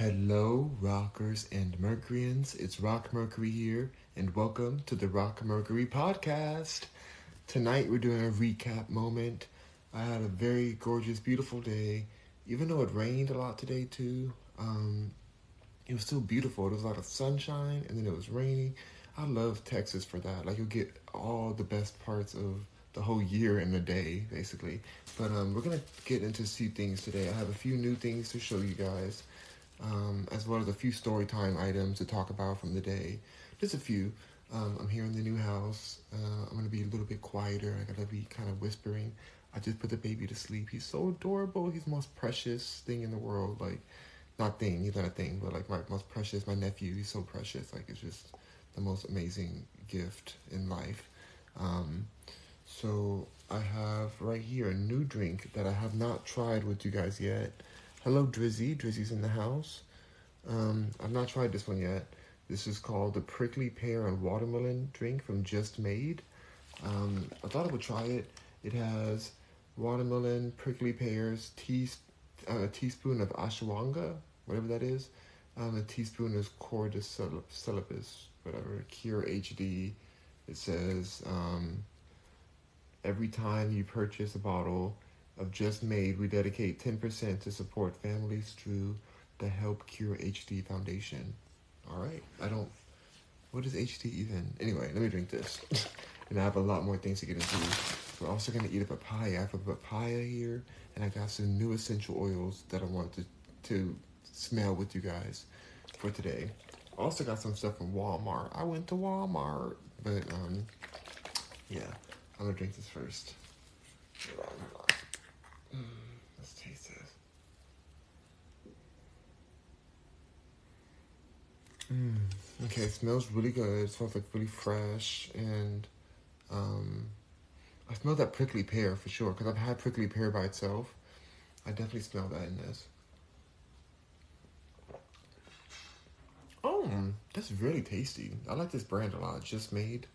Hello, rockers and Mercuryans. It's Rock Mercury here, and welcome to the Rock Mercury podcast. Tonight we're doing a recap moment. I had a very gorgeous, beautiful day. Even though it rained a lot today too, um, it was still beautiful. There was a lot of sunshine, and then it was raining. I love Texas for that. Like you'll get all the best parts of the whole year in a day, basically. But um, we're gonna get into a few things today. I have a few new things to show you guys, um, as well as a few story time items to talk about from the day. Just a few. Um, I'm here in the new house. Uh, I'm gonna be a little bit quieter. I gotta be kind of whispering. I just put the baby to sleep. He's so adorable. He's the most precious thing in the world. Like, not thing. He's not a thing, but like my most precious. My nephew. He's so precious. Like it's just the most amazing gift in life. Um, so I have right here a new drink that I have not tried with you guys yet. Hello, Drizzy. Drizzy's in the house. Um, I've not tried this one yet. This is called the prickly pear and watermelon drink from Just Made. Um, I thought I would try it. It has watermelon, prickly pears, tea, uh, a teaspoon of ashwagandha, whatever that is. Um, a teaspoon is cordyceps, whatever, Cure HD. It says um, every time you purchase a bottle of Just Made, we dedicate 10% to support families through the Help Cure HD Foundation. All right, I don't. What is HD even? Anyway, let me drink this. and I have a lot more things to get into. We're also gonna eat a papaya. I have a papaya here, and I got some new essential oils that I want to to smell with you guys for today. Also got some stuff from Walmart. I went to Walmart, but um, yeah, I'm gonna drink this first. Hold on, hold on. Mm, let's taste this. Mm, okay, it smells really good. It smells like really fresh, and um, I smell that prickly pear for sure. Cause I've had prickly pear by itself. I definitely smell that in this. Oh, that's really tasty. I like this brand a lot. Just made.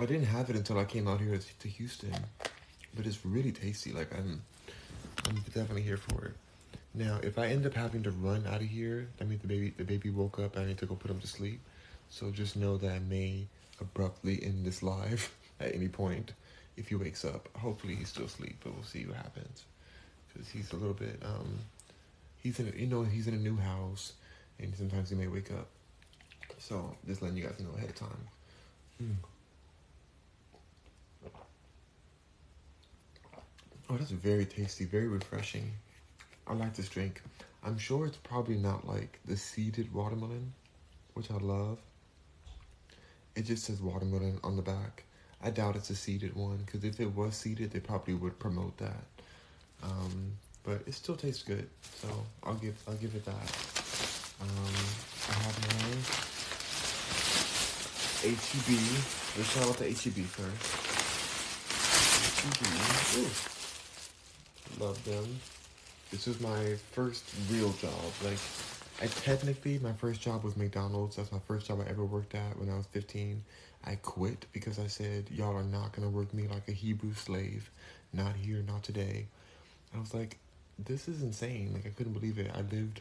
I didn't have it until I came out here to Houston, but it's really tasty. Like I'm, I'm definitely here for it. Now, if I end up having to run out of here, that means the baby, the baby woke up. I need to go put him to sleep. So just know that I may abruptly end this live at any point if he wakes up. Hopefully he's still asleep, but we'll see what happens. Because he's a little bit um, he's in a, you know he's in a new house and sometimes he may wake up so just letting you guys know ahead of time mm. Oh that's very tasty very refreshing i like this drink i'm sure it's probably not like the seeded watermelon which i love it just says watermelon on the back i doubt it's a seeded one because if it was seeded they probably would promote that um, but it still tastes good. So I'll give I'll give it that. Um, I have my HEB. Let's shout out to HEB first. HEB. Ooh. Love them. This was my first real job. Like, I technically my first job was McDonald's. That's my first job I ever worked at when I was 15. I quit because I said, y'all are not gonna work me like a Hebrew slave. Not here, not today. I was like, this is insane. Like I couldn't believe it. I lived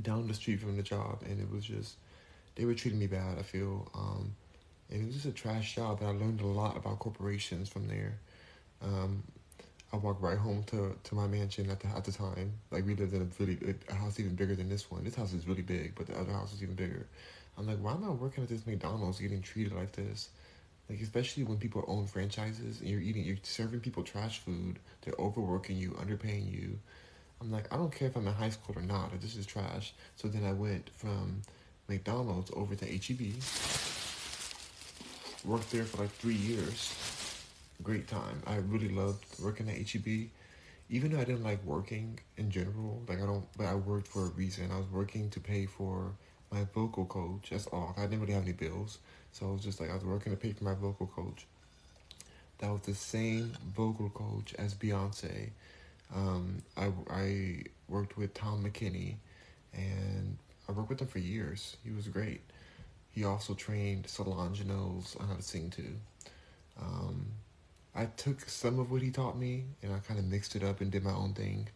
down the street from the job, and it was just they were treating me bad. I feel, um, and it was just a trash job. And I learned a lot about corporations from there. Um, I walked right home to, to my mansion at the at the time. Like we lived in a really a house even bigger than this one. This house is really big, but the other house is even bigger. I'm like, why am I working at this McDonald's getting treated like this? Like especially when people own franchises and you're eating, you're serving people trash food. They're overworking you, underpaying you. I'm like, I don't care if I'm in high school or not. Or this is trash. So then I went from McDonald's over to HEB. Worked there for like three years. Great time. I really loved working at HEB. Even though I didn't like working in general, like I don't, but I worked for a reason. I was working to pay for my vocal coach. That's all. I didn't really have any bills. So I was just like, I was working to pay for my vocal coach. That was the same vocal coach as Beyonce. Um, I, I worked with Tom McKinney, and I worked with him for years. He was great. He also trained Solange Knowles on how to sing too. Um, I took some of what he taught me and I kind of mixed it up and did my own thing.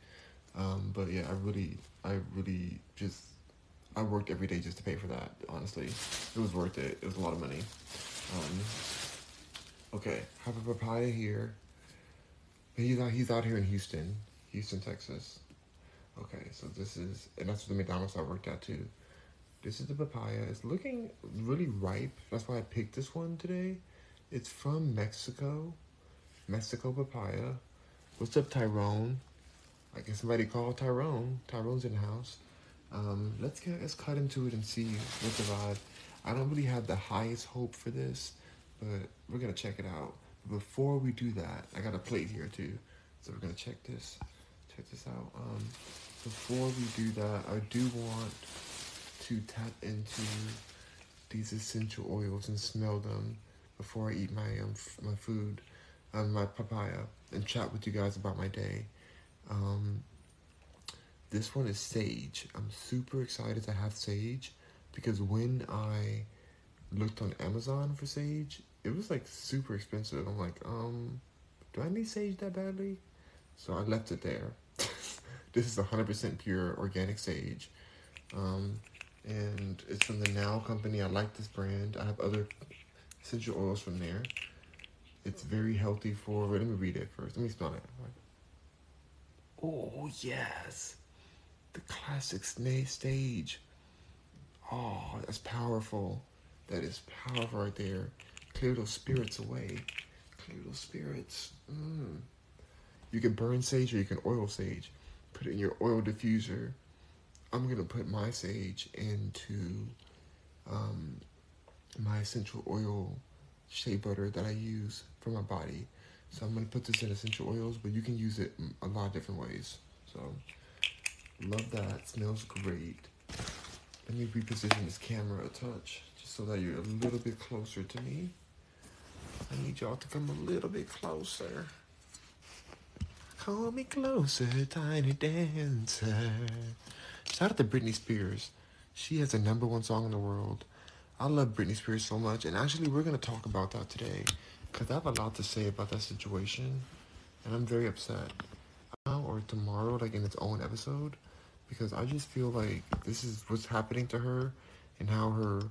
Um, but yeah, I really, I really just, I worked every day just to pay for that. Honestly, it was worth it. It was a lot of money. Um, okay, have a papaya here. He's out. He's out here in Houston, Houston, Texas. Okay, so this is, and that's the McDonald's I worked at too. This is the papaya. It's looking really ripe. That's why I picked this one today. It's from Mexico. Mexico papaya. What's up, Tyrone? I guess somebody called Tyrone. Tyrone's in the house. Um, let's get let's cut into it and see what the vibe. I don't really have the highest hope for this, but we're gonna check it out. Before we do that, I got a plate here too, so we're gonna check this. Check this out. Um, before we do that, I do want to tap into these essential oils and smell them before I eat my um my food, um, my papaya, and chat with you guys about my day. Um, this one is sage. I'm super excited to have sage because when I looked on Amazon for sage, it was like super expensive. I'm like, um, do I need sage that badly? So I left it there. this is 100% pure organic sage. Um, and it's from the Now company. I like this brand. I have other essential oils from there. It's very healthy for. Let me read it first. Let me smell it. Oh yes, the classic stage. Oh, that's powerful. That is powerful right there. Clear those spirits away. Clear those spirits. Mm. You can burn sage or you can oil sage. Put it in your oil diffuser. I'm gonna put my sage into um, my essential oil shea butter that I use for my body. So I'm gonna put this in essential oils, but you can use it a lot of different ways. So love that. Smells great. Let me reposition this camera a touch, just so that you're a little bit closer to me. I need y'all to come a little bit closer. Call me closer, tiny dancer. Shout out to Britney Spears. She has the number one song in the world. I love Britney Spears so much, and actually, we're gonna talk about that today, cause I have a lot to say about that situation, and I'm very upset. Now or tomorrow, like in its own episode, because I just feel like this is what's happening to her, and how her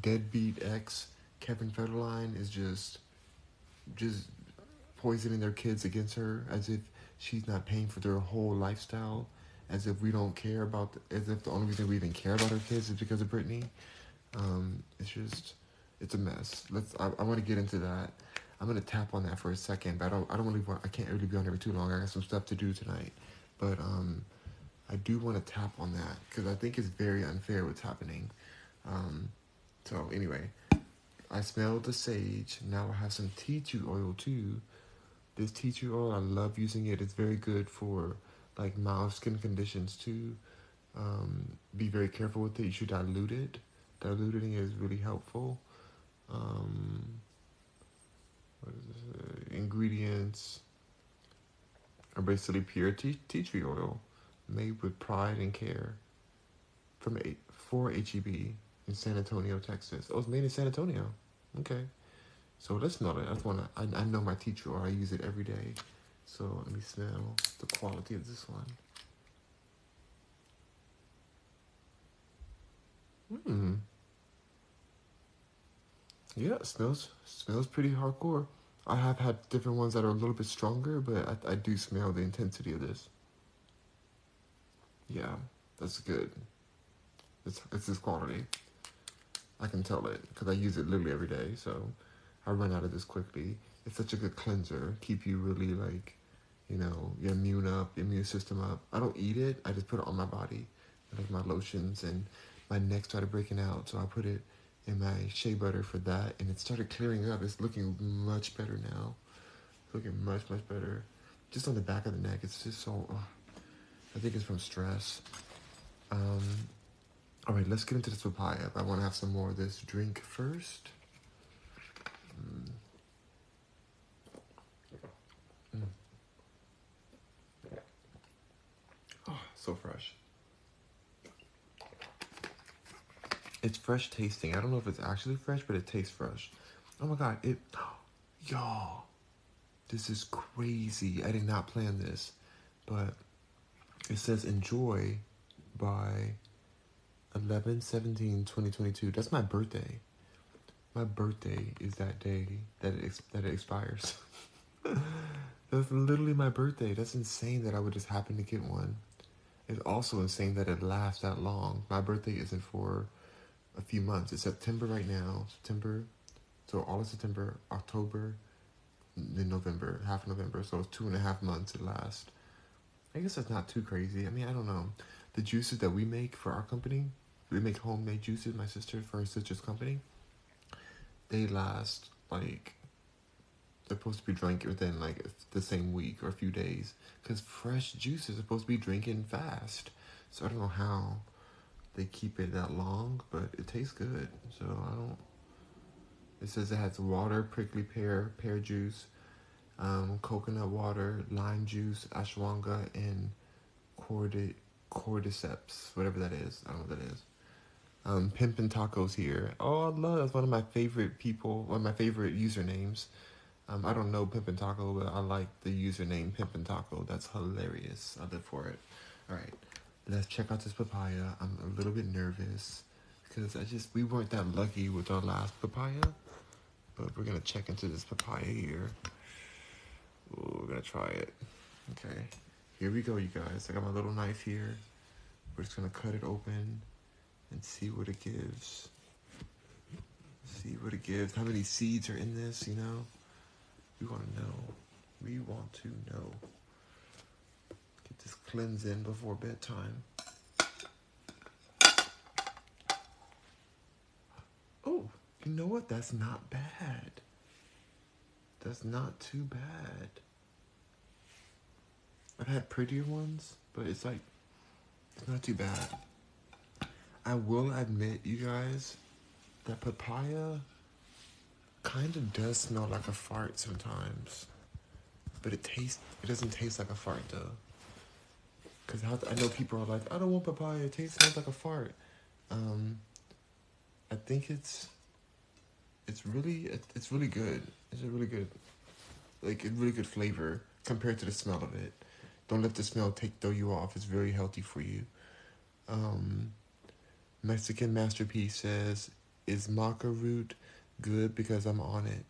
deadbeat ex Kevin Federline is just, just poisoning their kids against her, as if she's not paying for their whole lifestyle as if we don't care about, the, as if the only reason we even care about her kids is because of Britney. Um, it's just, it's a mess. Let's. I, I want to get into that. I'm gonna tap on that for a second, but I don't. I don't really want. I can't really be on there too long. I got some stuff to do tonight, but um, I do want to tap on that because I think it's very unfair what's happening. Um, so anyway, I smelled the sage. Now I have some tea tree oil too. This tea tree oil, I love using it. It's very good for like mild skin conditions too. Um, be very careful with it. You should dilute it. Diluting is really helpful. Um? Uh, ingredients are basically pure tea, tea tree oil made with pride and care from a, for HEB in San Antonio, Texas. Oh, it's made in San Antonio. Okay. So let's it. I just want to. I, I know my tea tree oil. I use it every day. So let me smell the quality of this one. Hmm. Yeah, it smells smells pretty hardcore. I have had different ones that are a little bit stronger, but I, I do smell the intensity of this. Yeah, that's good. It's it's this quality. I can tell it because I use it literally every day. So I run out of this quickly. It's such a good cleanser. Keep you really like you know, your immune up, your immune system up. I don't eat it. I just put it on my body, like my lotions, and my neck started breaking out, so I put it in my shea butter for that, and it started clearing up. It's looking much better now. It's looking much much better. Just on the back of the neck, it's just so. Oh, I think it's from stress. Um, all right, let's get into this papaya. I want to have some more of this drink first. Mm. Mm. so fresh. It's fresh tasting. I don't know if it's actually fresh, but it tastes fresh. Oh my god, it y'all. This is crazy. I did not plan this, but it says enjoy by 11 17 2022. That's my birthday. My birthday is that day that it, ex- that it expires. That's literally my birthday. That's insane that I would just happen to get one. It's also insane that it lasts that long. My birthday isn't for a few months. It's September right now. September, so all of September, October, then November, half November. So it's two and a half months it lasts. I guess that's not too crazy. I mean, I don't know. The juices that we make for our company, we make homemade juices. My sister for her sister's company, they last like they're supposed to be drank within like the same week or a few days because fresh juice is supposed to be drinking fast. So I don't know how they keep it that long, but it tastes good. So I don't. It says it has water, prickly pear, pear juice, um, coconut water, lime juice, ashwagandha, and cordy, cordyceps, whatever that is. I don't know what that is. Um, Pimpin' Tacos here. Oh, I love that's one of my favorite people, one of my favorite usernames. Um, I don't know Pimpin' Taco, but I like the username Pimpin' Taco. That's hilarious. I live for it. All right, let's check out this papaya. I'm a little bit nervous because I just we weren't that lucky with our last papaya, but we're gonna check into this papaya here. Ooh, we're gonna try it. Okay, here we go, you guys. I got my little knife here. We're just gonna cut it open and see what it gives. See what it gives. How many seeds are in this? You know. We want to know. We want to know. Cleanse in before bedtime. Oh, you know what? That's not bad. That's not too bad. I've had prettier ones, but it's like, it's not too bad. I will admit, you guys, that papaya kind of does smell like a fart sometimes, but it tastes. It doesn't taste like a fart though. Cause I know people are like, I don't want papaya. It tastes smells like a fart. Um, I think it's. It's really it's really good. It's a really good, like a really good flavor compared to the smell of it. Don't let the smell take throw you off. It's very healthy for you. Um, Mexican masterpiece says, "Is maca root good because I'm on it.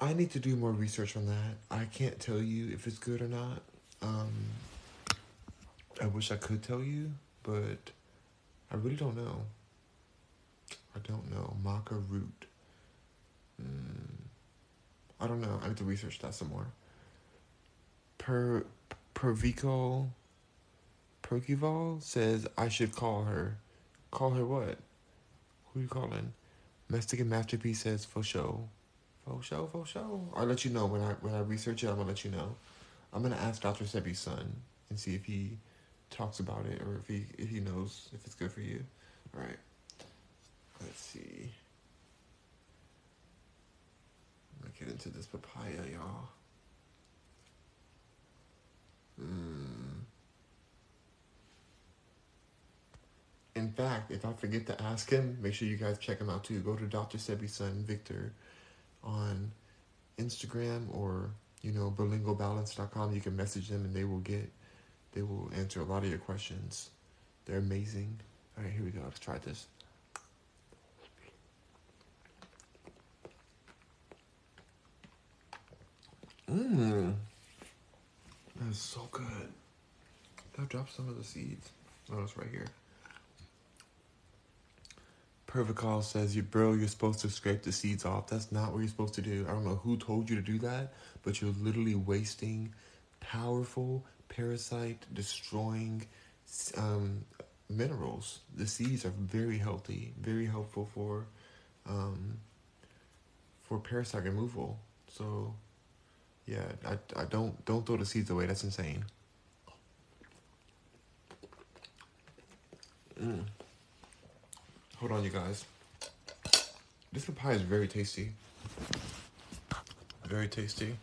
I need to do more research on that. I can't tell you if it's good or not. Um, I wish I could tell you, but I really don't know. I don't know. Maca root. Mm, I don't know. I need to research that some more. Per Pervico Percival says I should call her. Call her what? Who you calling? Mexican Masterpiece says for show. For show, for show. I'll let you know when I when I research it, I'm gonna let you know. I'm gonna ask Dr. Sebi's son and see if he talks about it or if he if he knows if it's good for you. Alright. Let's see. Gonna get into this papaya, y'all. Hmm. In fact, if I forget to ask him, make sure you guys check him out too. Go to Dr. Sebi's son, Victor, on Instagram or, you know, bilingualbalance.com. You can message them and they will get, they will answer a lot of your questions. They're amazing. All right, here we go. Let's try this. Mmm. That's so good. I dropped some of the seeds. Oh, it's right here. Pervical says, "You bro, you're supposed to scrape the seeds off. That's not what you're supposed to do. I don't know who told you to do that, but you're literally wasting powerful parasite destroying um, minerals. The seeds are very healthy, very helpful for um, for parasite removal. So, yeah, I, I don't don't throw the seeds away. That's insane." Mm. Hold on, you guys. This papaya is very tasty. Very tasty.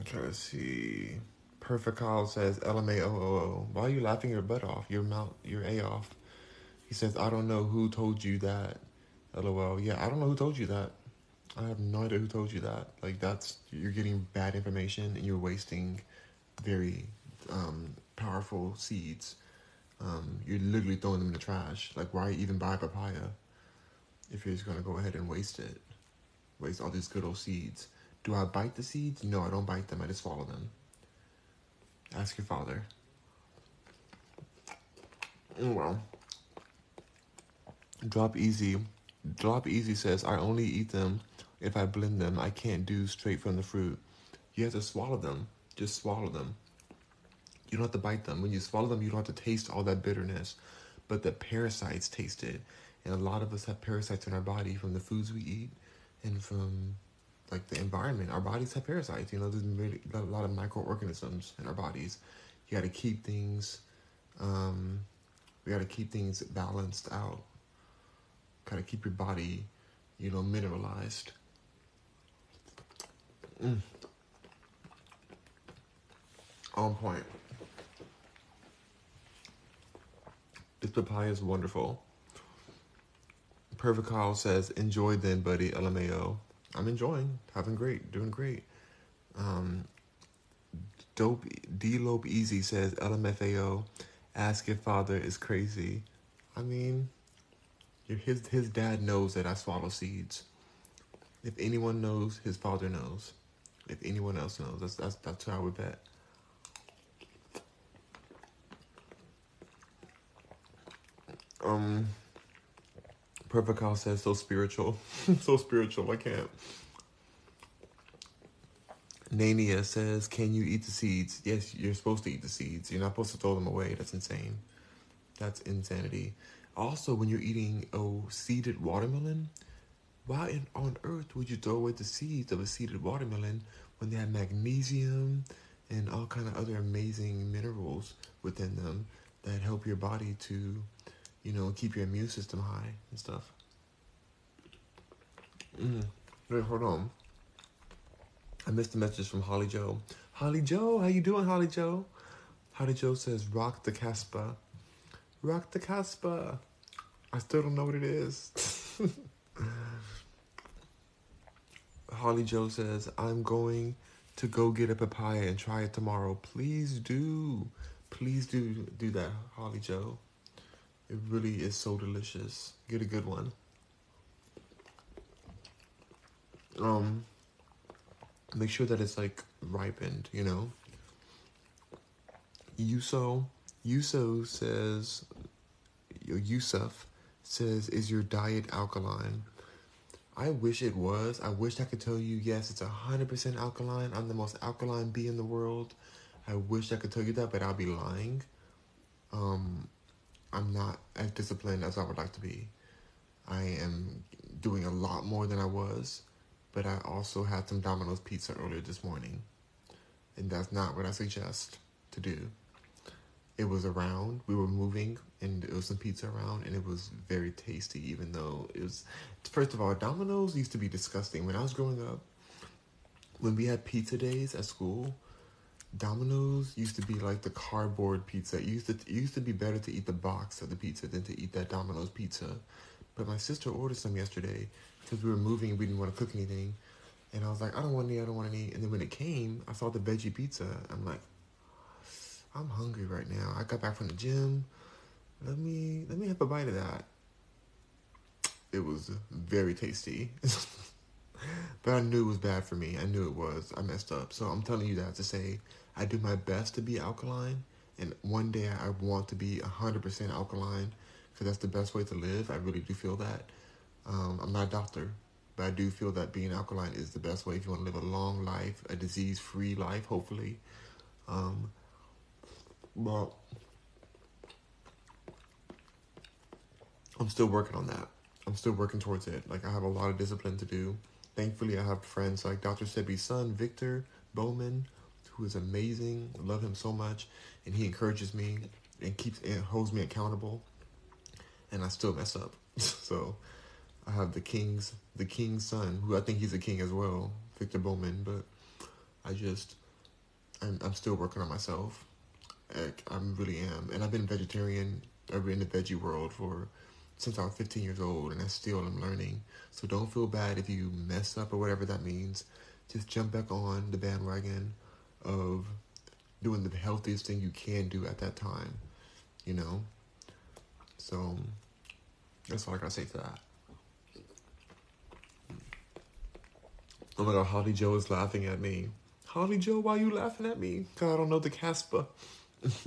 Okay, let's see. Perfect Kyle says LMAOOO. Why are you laughing your butt off? Your mouth, your A off. He says, I don't know who told you that. LOL. Yeah, I don't know who told you that. I have no idea who told you that. Like that's you're getting bad information and you're wasting very um, powerful seeds. Um, you're literally throwing them in the trash. Like why even buy papaya if you're just gonna go ahead and waste it? Waste all these good old seeds. Do I bite the seeds? No, I don't bite them. I just swallow them. Ask your father. Well. Drop easy. Drop easy says I only eat them if I blend them. I can't do straight from the fruit. You have to swallow them. Just swallow them. You don't have to bite them. When you swallow them, you don't have to taste all that bitterness. But the parasites taste it. And a lot of us have parasites in our body from the foods we eat and from like the environment. Our bodies have parasites. You know, there's a lot of microorganisms in our bodies. You got to keep things. Um, we got to keep things balanced out. Got to keep your body, you know, mineralized. Mm. On point. This papaya is wonderful. Perfect Kyle says, enjoy then, buddy. LMAO. I'm enjoying, having great, doing great. Um, Dope D Lope Easy says, LMFAO. Ask if father is crazy. I mean, his his dad knows that I swallow seeds. If anyone knows, his father knows. If anyone else knows, that's that's that's how we bet. Um, Perfect says so spiritual, so spiritual. I can't. Nania says, "Can you eat the seeds?" Yes, you're supposed to eat the seeds. You're not supposed to throw them away. That's insane. That's insanity. Also, when you're eating a seeded watermelon, why in, on earth would you throw away the seeds of a seeded watermelon when they have magnesium and all kind of other amazing minerals within them that help your body to, you know, keep your immune system high and stuff. Mm. Wait, hold on. I missed a message from Holly Joe. Holly Joe, how you doing, Holly Joe? Holly Joe says, "Rock the Casbah." Rock the Casbah. I still don't know what it is. Holly Joe says, I'm going to go get a papaya and try it tomorrow. Please do. Please do do that, Holly Joe. It really is so delicious. Get a good one. Um make sure that it's like ripened, you know. Yuso Yuso says Yusuf says, Is your diet alkaline? I wish it was. I wish I could tell you, yes, it's 100% alkaline. I'm the most alkaline bee in the world. I wish I could tell you that, but I'll be lying. Um, I'm not as disciplined as I would like to be. I am doing a lot more than I was, but I also had some Domino's pizza earlier this morning. And that's not what I suggest to do it was around. We were moving, and there was some pizza around, and it was very tasty. Even though it was, first of all, Domino's used to be disgusting when I was growing up. When we had pizza days at school, Domino's used to be like the cardboard pizza. It used to it used to be better to eat the box of the pizza than to eat that Domino's pizza. But my sister ordered some yesterday because we were moving and we didn't want to cook anything. And I was like, I don't want any, I don't want any. And then when it came, I saw the veggie pizza. I'm like, I'm hungry right now. I got back from the gym. Let me let me have a bite of that. It was very tasty. but I knew it was bad for me. I knew it was. I messed up. So I'm telling you that to say I do my best to be alkaline and one day I want to be 100% alkaline because that's the best way to live. I really do feel that. Um, I'm not a doctor, but I do feel that being alkaline is the best way if you want to live a long life, a disease free life, hopefully. Um, well, I'm still working on that. I'm still working towards it. Like I have a lot of discipline to do. Thankfully, I have friends like Dr. Sebi's son, Victor Bowman, who is amazing. I love him so much, and he encourages me and keeps and holds me accountable. And I still mess up. so I have the king's the king's son, who I think he's a king as well, Victor Bowman. But I just I'm, I'm still working on myself I really am, and I've been vegetarian. I've been in the veggie world for since I was 15 years old, and I still am learning. So don't feel bad if you mess up or whatever that means. Just jump back on the bandwagon of doing the healthiest thing you can do at that time, you know? So that's all I gotta say to that. Oh my god, Holly Joe is laughing at me. Holly Joe, why are you laughing at me? Cause I don't know the Casper.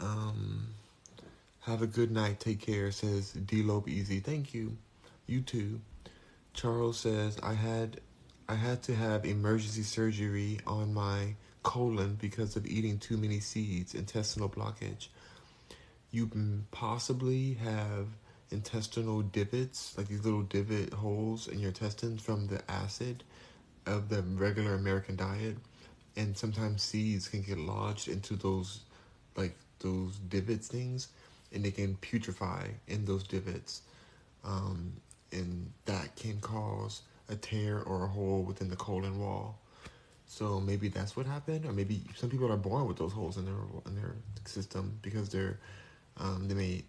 um, have a good night. Take care. Says D Lobe Easy. Thank you. You too. Charles says I had I had to have emergency surgery on my colon because of eating too many seeds, intestinal blockage. You possibly have intestinal divots, like these little divot holes in your intestines from the acid of the regular American diet. And sometimes seeds can get lodged into those, like those divots things, and they can putrefy in those divots. Um, and that can cause a tear or a hole within the colon wall. So maybe that's what happened, or maybe some people are born with those holes in their in their system because they're um, they may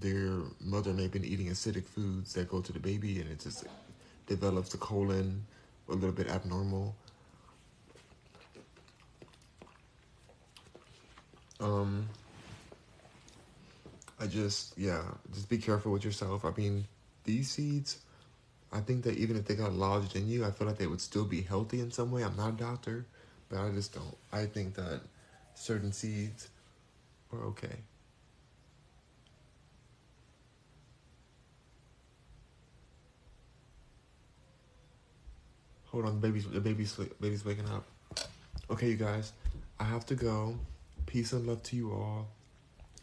their mother may have been eating acidic foods that go to the baby, and it just develops the colon a little bit abnormal. Um, I just yeah, just be careful with yourself. I mean, these seeds I think that even if they got lodged in you, I feel like they would still be healthy in some way. I'm not a doctor, but I just don't. I think that certain seeds are okay. Hold on, the baby's the baby's baby's waking up. Okay, you guys, I have to go. Peace and love to you all.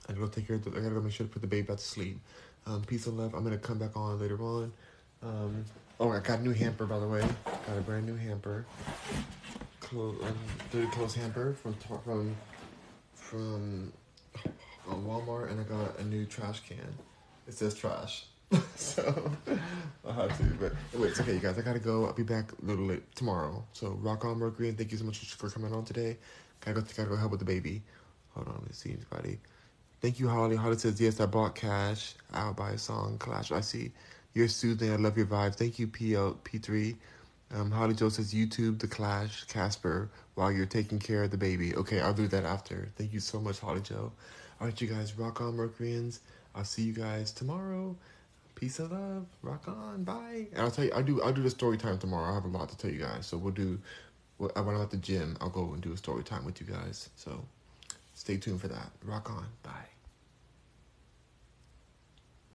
I gotta go take care of the, I gotta go make sure to put the baby back to sleep. Um, peace and love. I'm gonna come back on later on. Um, oh, I got a new hamper, by the way. Got a brand new hamper. Close, um, dirty clothes hamper from from from uh, Walmart, and I got a new trash can. It says trash, so I'll have to. But wait, it's okay, you guys. I gotta go. I'll be back a little late tomorrow. So rock on, Mercury, and thank you so much for coming on today. Gotta go. Gotta go help with the baby. Hold on, let's see anybody. Thank you, Holly. Holly says yes. I bought cash. I'll buy a song. Clash. I see. You're soothing. I love your vibe. Thank you, PL, P3. Um, Holly Joe says YouTube, The Clash, Casper, while you're taking care of the baby. Okay, I'll do that after. Thank you so much, Holly Joe. All right, you guys, rock on, Mercuryans. I'll see you guys tomorrow. Peace and love. Rock on. Bye. And I'll tell you, I'll do, I'll do the story time tomorrow. I have a lot to tell you guys. So we'll do, when I'm at the gym, I'll go and do a story time with you guys. So stay tuned for that. Rock on. Bye.